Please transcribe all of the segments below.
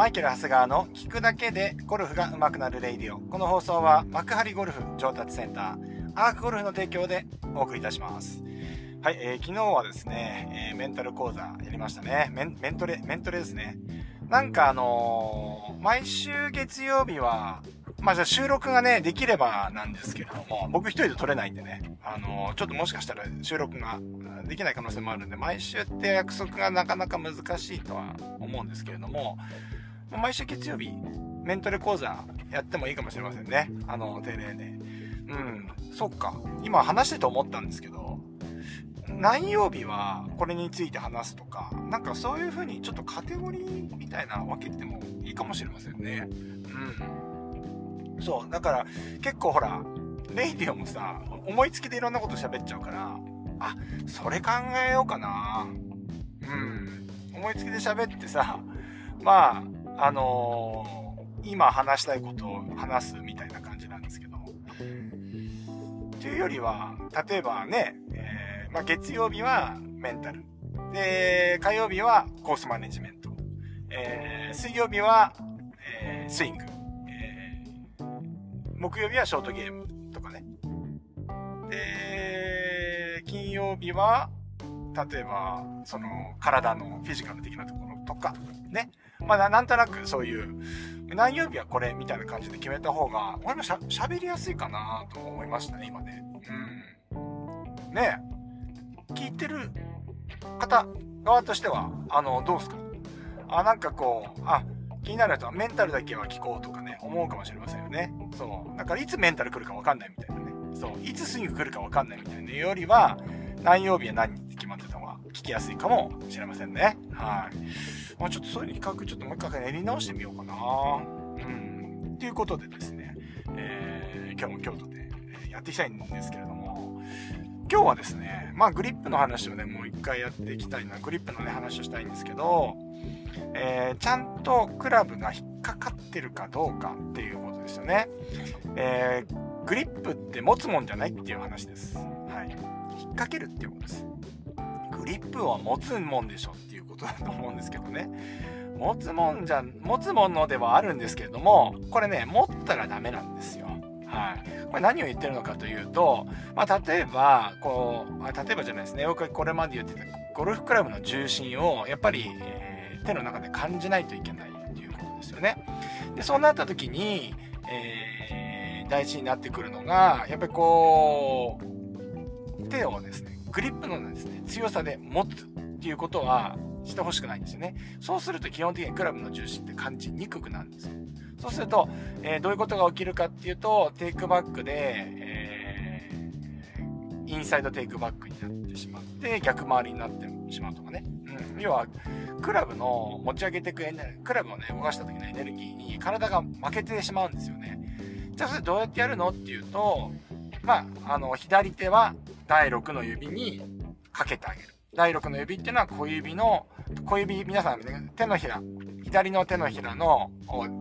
マイケル・長谷川の聞くだけでゴルフが上手くなるレイディオ。この放送は幕張ゴルフ上達センター、アークゴルフの提供でお送りいたします。はい、えー、昨日はですね、えー、メンタル講座やりましたね。メンメントレ、メントレですね。なんかあのー、毎週月曜日は、まあじゃあ収録がね、できればなんですけれども、僕一人で撮れないんでね、あのー、ちょっともしかしたら収録ができない可能性もあるんで、毎週って約束がなかなか難しいとは思うんですけれども、毎週月曜日、メントレ講座やってもいいかもしれませんね。あの、定例で。うん、そっか。今話してて思ったんですけど、何曜日はこれについて話すとか、なんかそういう風にちょっとカテゴリーみたいな分けてもいいかもしれませんね。うん。そう、だから結構ほら、レイディオもさ、思いつきでいろんなこと喋っちゃうから、あ、それ考えようかな。うん。思いつきで喋ってさ、まあ、あのー、今話したいことを話すみたいな感じなんですけど。というよりは、例えばね、えー、まあ、月曜日はメンタル。で、火曜日はコースマネジメント。えー、水曜日は、え、スイング。え、木曜日はショートゲームとかね。で、金曜日は、例えば、その、体のフィジカル的なところとか、ね。まあ、なんとなくそういう、何曜日はこれみたいな感じで決めた方が、俺もしゃ、喋りやすいかなと思いましたね、今ね。うん。ね聞いてる方側としては、あの、どうですか？あ、なんかこう、あ、気になる人はメンタルだけは聞こうとかね、思うかもしれませんよね。そう。だからいつメンタル来るかわかんないみたいなね。そう。いつスイング来るかわかんないみたいなよりは、何曜日は何って決まってた方が聞きやすいかもしれませんね。はい。まあちょっとそういう企画ちょっともう一回練り直してみようかな。うん。ということでですね、えー、今日も京都でやっていきたいんですけれども、今日はですね、まあグリップの話をね、もう一回やっていきたいな、グリップのね、話をしたいんですけど、えー、ちゃんとクラブが引っかかってるかどうかっていうことですよね。えー、グリップって持つもんじゃないっていう話です。はい。引っ掛けるっていうことです。グリップは持つもんでしょことだと思うんですけどね。持つもんじゃ、持つものではあるんですけれども、これね、持ったらダメなんですよ。はい。これ何を言ってるのかというと、まあ、例えば、こう、あ例えばじゃないですね、よくこれまで言ってたゴルフクラブの重心を、やっぱり、えー、手の中で感じないといけないっていうことですよね。で、そうなった時に、えー、大事になってくるのが、やっぱりこう、手をですね、グリップのですね、強さで持つっていうことはしてほしくないんですよね。そうすると基本的にクラブの重心って感じにくくなるんですよ。そうすると、えー、どういうことが起きるかっていうと、テイクバックで、えー、インサイドテイクバックになってしまって、逆回りになってしまうとかね。うん。要は、クラブの持ち上げていくエネクラブをね、動かした時のエネルギーに体が負けてしまうんですよね。じゃあそれどうやってやるのっていうと、まあ、あの、左手は第6の指にかけてあげる。第6の指っていうのは小指の、小指、皆さん、手のひら、左の手のひらの、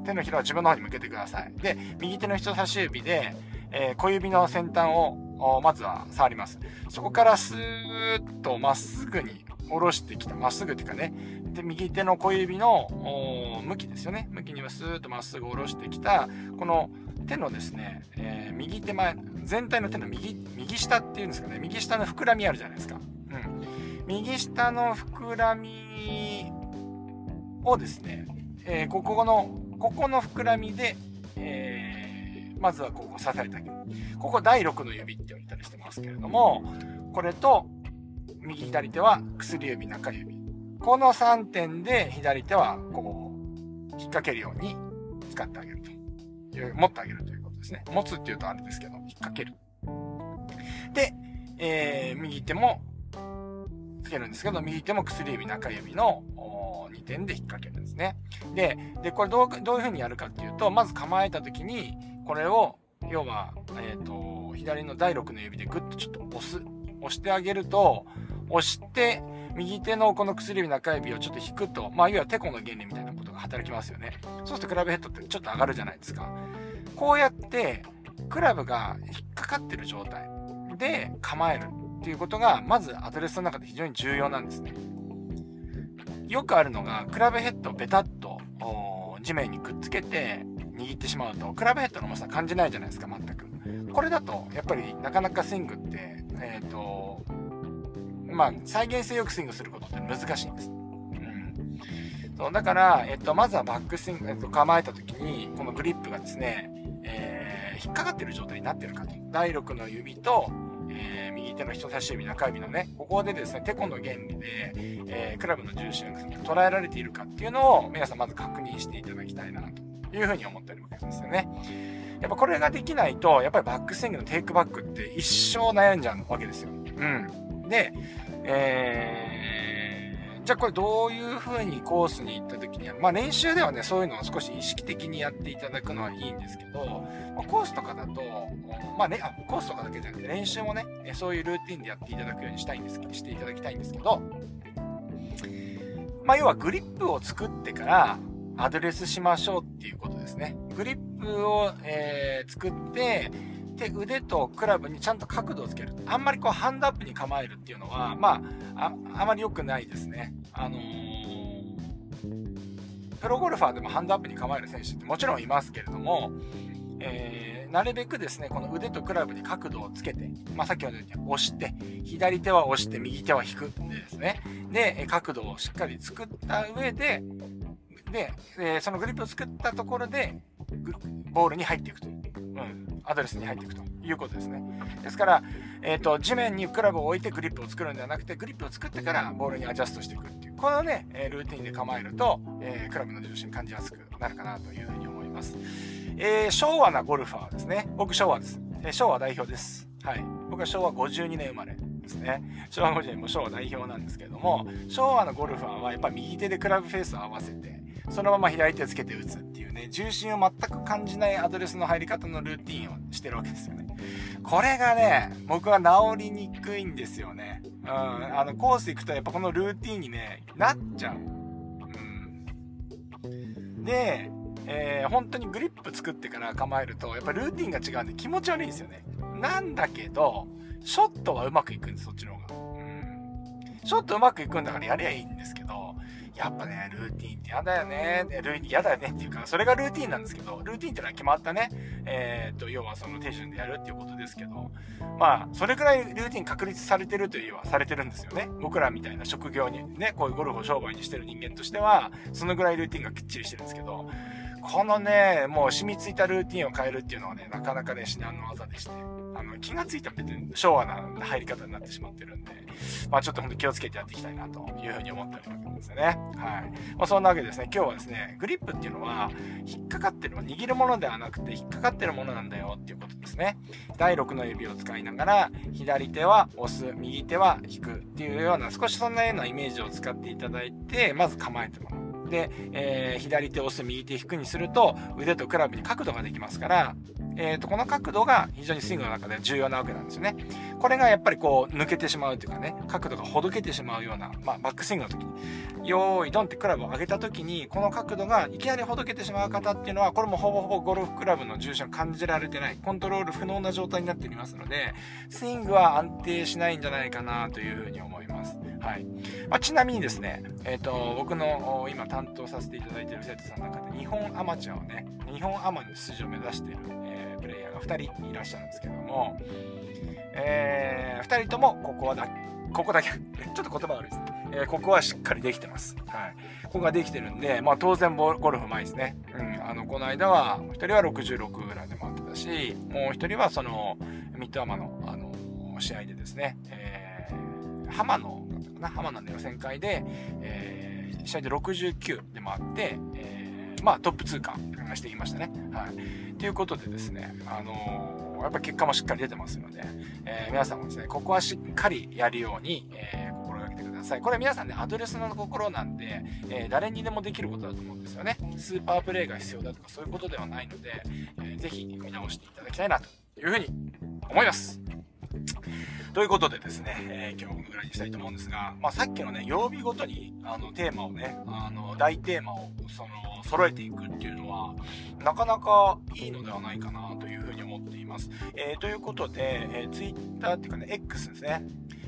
手のひらを自分の方に向けてください。で、右手の人差し指で、えー、小指の先端を、まずは触ります。そこからスーッとまっすぐに下ろしてきた。まっすぐっていうかね。で、右手の小指の向きですよね。向きにはスーッとまっすぐ下ろしてきた、この手のですね、えー、右手前、全体の手の右、右下っていうんですかね、右下の膨らみあるじゃないですか。右下の膨らみをですね、えー、ここの、ここの膨らみで、えー、まずはここ支えてあげる。ここ第6の指って言われたりしてますけれども、これと、右左手は薬指、中指。この3点で左手はこう、引っ掛けるように使ってあげるという。持ってあげるということですね。持つっていうとあれですけど、引っ掛ける。で、えー、右手もつけるんですけど、右手も薬指、中指の2点で引っ掛けるんですね。で、で、これどう、どういう風にやるかっていうと、まず構えた時に、これを、要は、えっ、ー、と、左の第6の指でグッとちょっと押す、押してあげると、押して、右手のこの薬指中指をちょっと引くと、まあ、いわゆるテコの原理みたいなことが働きますよね。そうするとクラブヘッドってちょっと上がるじゃないですか。こうやって、クラブが引っかかってる状態で構えるっていうことが、まずアドレスの中で非常に重要なんですね。よくあるのが、クラブヘッドをベタッと地面にくっつけて握ってしまうと、クラブヘッドの重さ感じないじゃないですか、全く。これだと、やっぱりなかなかスイングって、えっ、ー、と、まあ、再現性よくスイングすることって難しいんです。うん。そう、だから、えっ、と、まずはバックスイング、えっ、と、構えた時に、このグリップがですね、え、引っかかってる状態になってるかと。第6の指と、えー、右手の人差し指、中指のね、ここでですね、テコの原理で、えー、クラブの重心が捉えられているかっていうのを、皆さんまず確認していただきたいな、というふうに思ってるわけですよね。やっぱこれができないと、やっぱりバックスイングのテイクバックって一生悩んじゃうわけですよ。うん。で、えー、じゃあこれどういう風にコースに行った時には、まあ練習ではね、そういうのを少し意識的にやっていただくのはいいんですけど、まあ、コースとかだと、まあね、あ、コースとかだけじゃなくて練習もね、そういうルーティンでやっていただくようにしたいんですしていただきたいんですけど、まあ要はグリップを作ってからアドレスしましょうっていうことですね。グリップを、えー、作って、で、腕とクラブにちゃんと角度をつける。あんまりこうハンドアップに構えるっていうのは、まあ、あ、まり良くないですね。あのー、プロゴルファーでもハンドアップに構える選手ってもちろんいますけれども、えー、なるべくですね、この腕とクラブに角度をつけて、まあ、さっきのように押して、左手は押して、右手は引くんでですね、で、角度をしっかり作った上で、で、え、そのグリップを作ったところで、ボールに入っていくと。うん。アドレスに入っていくということですね。ですから、え、ー、と、地面にクラブを置いてグリップを作るんではなくて、グリップを作ってからボールにアジャストしていくっていう、このね、えルーティンで構えると、えー、クラブの重心感じやすくなるかなというふうに思います。えー、昭和なゴルファーですね。僕昭和です。え昭和代表です。はい。僕は昭和52年生まれですね。昭和50年も昭和代表なんですけれども、昭和のゴルファーはやっぱ右手でクラブフェースを合わせて、そのまま左手つけて打つね、重心を全く感じないアドレスの入り方のルーティンをしてるわけですよね。これがね、僕は治りにくいんですよね。うん。あの、コース行くとやっぱこのルーティンにね、なっちゃう。うん。で、えー、本当にグリップ作ってから構えると、やっぱルーティンが違うんで気持ち悪いんですよね。なんだけど、ショットはうまくいくんです、そっちの方が。うん。ショットうまくいくんだからやりゃいいんですけど、やっぱね、ルーティンって嫌だよね。ルーティン嫌だよねっていうか、それがルーティンなんですけど、ルーティンってのは決まったね、えー、っと、要はその手順でやるっていうことですけど、まあ、それくらいルーティン確立されてるといえばされてるんですよね。僕らみたいな職業にね、こういうゴルフを商売にしてる人間としては、そのぐらいルーティンがきっちりしてるんですけど、このね、もう染みついたルーティンを変えるっていうのはね、なかなかね、至難の技でして、あの、気がついたら別に昭和な入り方になってしまってるんで、まあちょっと本当気をつけてやっていきたいなというふうに思っておるわけですね。はい。まあそんなわけですね、今日はですね、グリップっていうのは、引っかかってる握るものではなくて、引っかかってるものなんだよっていうことですね。第6の指を使いながら、左手は押す、右手は引くっていうような、少しそんなようなイメージを使っていただいて、まず構えてもらう。で、えー、左手を押す右手引くにすると腕とクラブに角度ができますから、えーと、この角度が非常にスイングの中で重要なわけなんですよね。これがやっぱりこう抜けてしまうというかね、角度がほどけてしまうような、まあ、バックスイングの時に、よーいドンってクラブを上げた時に、この角度がいきなりほどけてしまう方っていうのは、これもほぼほぼゴルフクラブの重心を感じられてない、コントロール不能な状態になっておりますので、スイングは安定しないんじゃないかなというふうに思います。はい。まあ、ちなみにですね、えっ、ー、と、僕の今担当させていただいている生徒さんの中で、日本アマチュアをね、日本アマに出場を目指している、ー、プレイヤーが2人いらっしゃるんですけども、えー、2人ともここはだ、ここだけ、ちょっと言葉悪いですね。えー、ここはしっかりできてます。はい。ここができてるんで、まあ当然ゴルフ前ですね。うん。あの、この間は、1人は66ぐらいで回ってたし、もう1人はその、ミッドアマの、あの、試合でですね、えー、浜野、浜名の予選会で、えー、試合で69で回って、えー、まあトップ通過してきましたね。はい。ということでですね、あのー、やっぱ結果もしっかり出てますので、えー、皆さんもですね、ここはしっかりやるように、えー、心がけてください。これ皆さんね、アドレスの心なんで、え、誰にでもできることだと思うんですよね。スーパープレイが必要だとかそういうことではないので、えー、ぜひ見直していただきたいなというふうに思います。ということでですね、えー、今日このぐらいにしたいと思うんですが、まあ、さっきのね、曜日ごとにあのテーマをね、あの大テーマをその揃えていくっていうのは、なかなかいいのではないかなというふうに思っています。えー、ということで、えー、Twitter っていうかね、X ですね。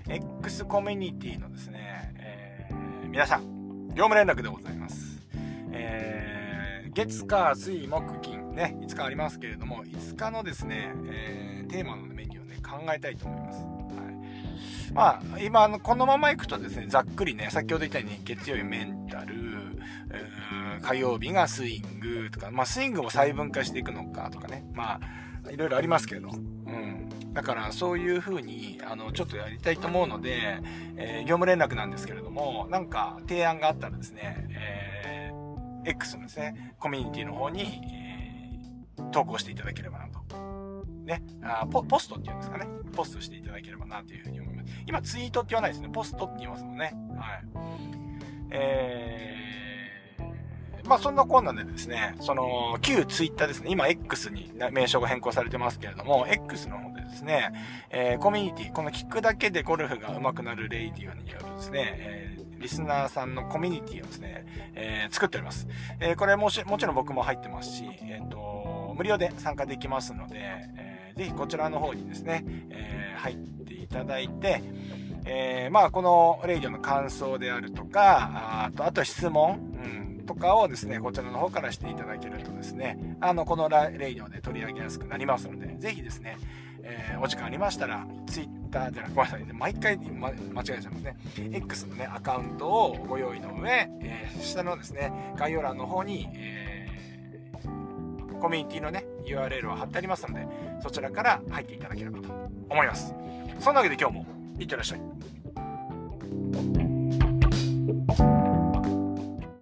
X コミュニティのですね、えー、皆さん、業務連絡でございます。えー月、火、水、木、金、ね、5日ありますけれども、5日のですね、えー、テーマのメニューをね、考えたいと思います。まあ、今、あの、このまま行くとですね、ざっくりね、先ほど言ったように、月曜日メンタル、火曜日がスイングとか、まあ、スイングも細分化していくのかとかね、まあ、いろいろありますけど、うん。だからそういう風に、あの、ちょっとやりたいと思うので、えー、業務連絡なんですけれども、なんか提案があったらですね、えー、X のですね、コミュニティの方に、えー、投稿していただければな。ね、あポ、ポストっていうんですかね。ポストしていただければなというふうに思います。今ツイートって言わないですね。ポストって言いますもんね。はい。えーまあそんなこんなでですね、その、旧ツイッターですね、今 X に名称が変更されてますけれども、X の方でですね、えー、コミュニティ、この聞くだけでゴルフが上手くなるレイディオによるですね、えー、リスナーさんのコミュニティをですね、えー、作っております。えーこれもし、もちろん僕も入ってますし、えっ、と、無料で参加できますので、えー、ぜひこちらの方にですね、え入っていただいて、えまあこのレイディオの感想であるとか、あと、あと質問、うんとかをですね、こちらの方からしていただけるとですね、あの、このレイディオで取り上げやすくなりますので、ぜひですね、えー、お時間ありましたら、Twitter じゃなくごめんなさい、毎回、ま、間違えちゃいますね。X のね、アカウントをご用意の上、えー、下のですね、概要欄の方に、えー、コミュニティのね、URL を貼ってありますので、そちらから入っていただければと思います。そんなわけで今日も、いってらっしゃい。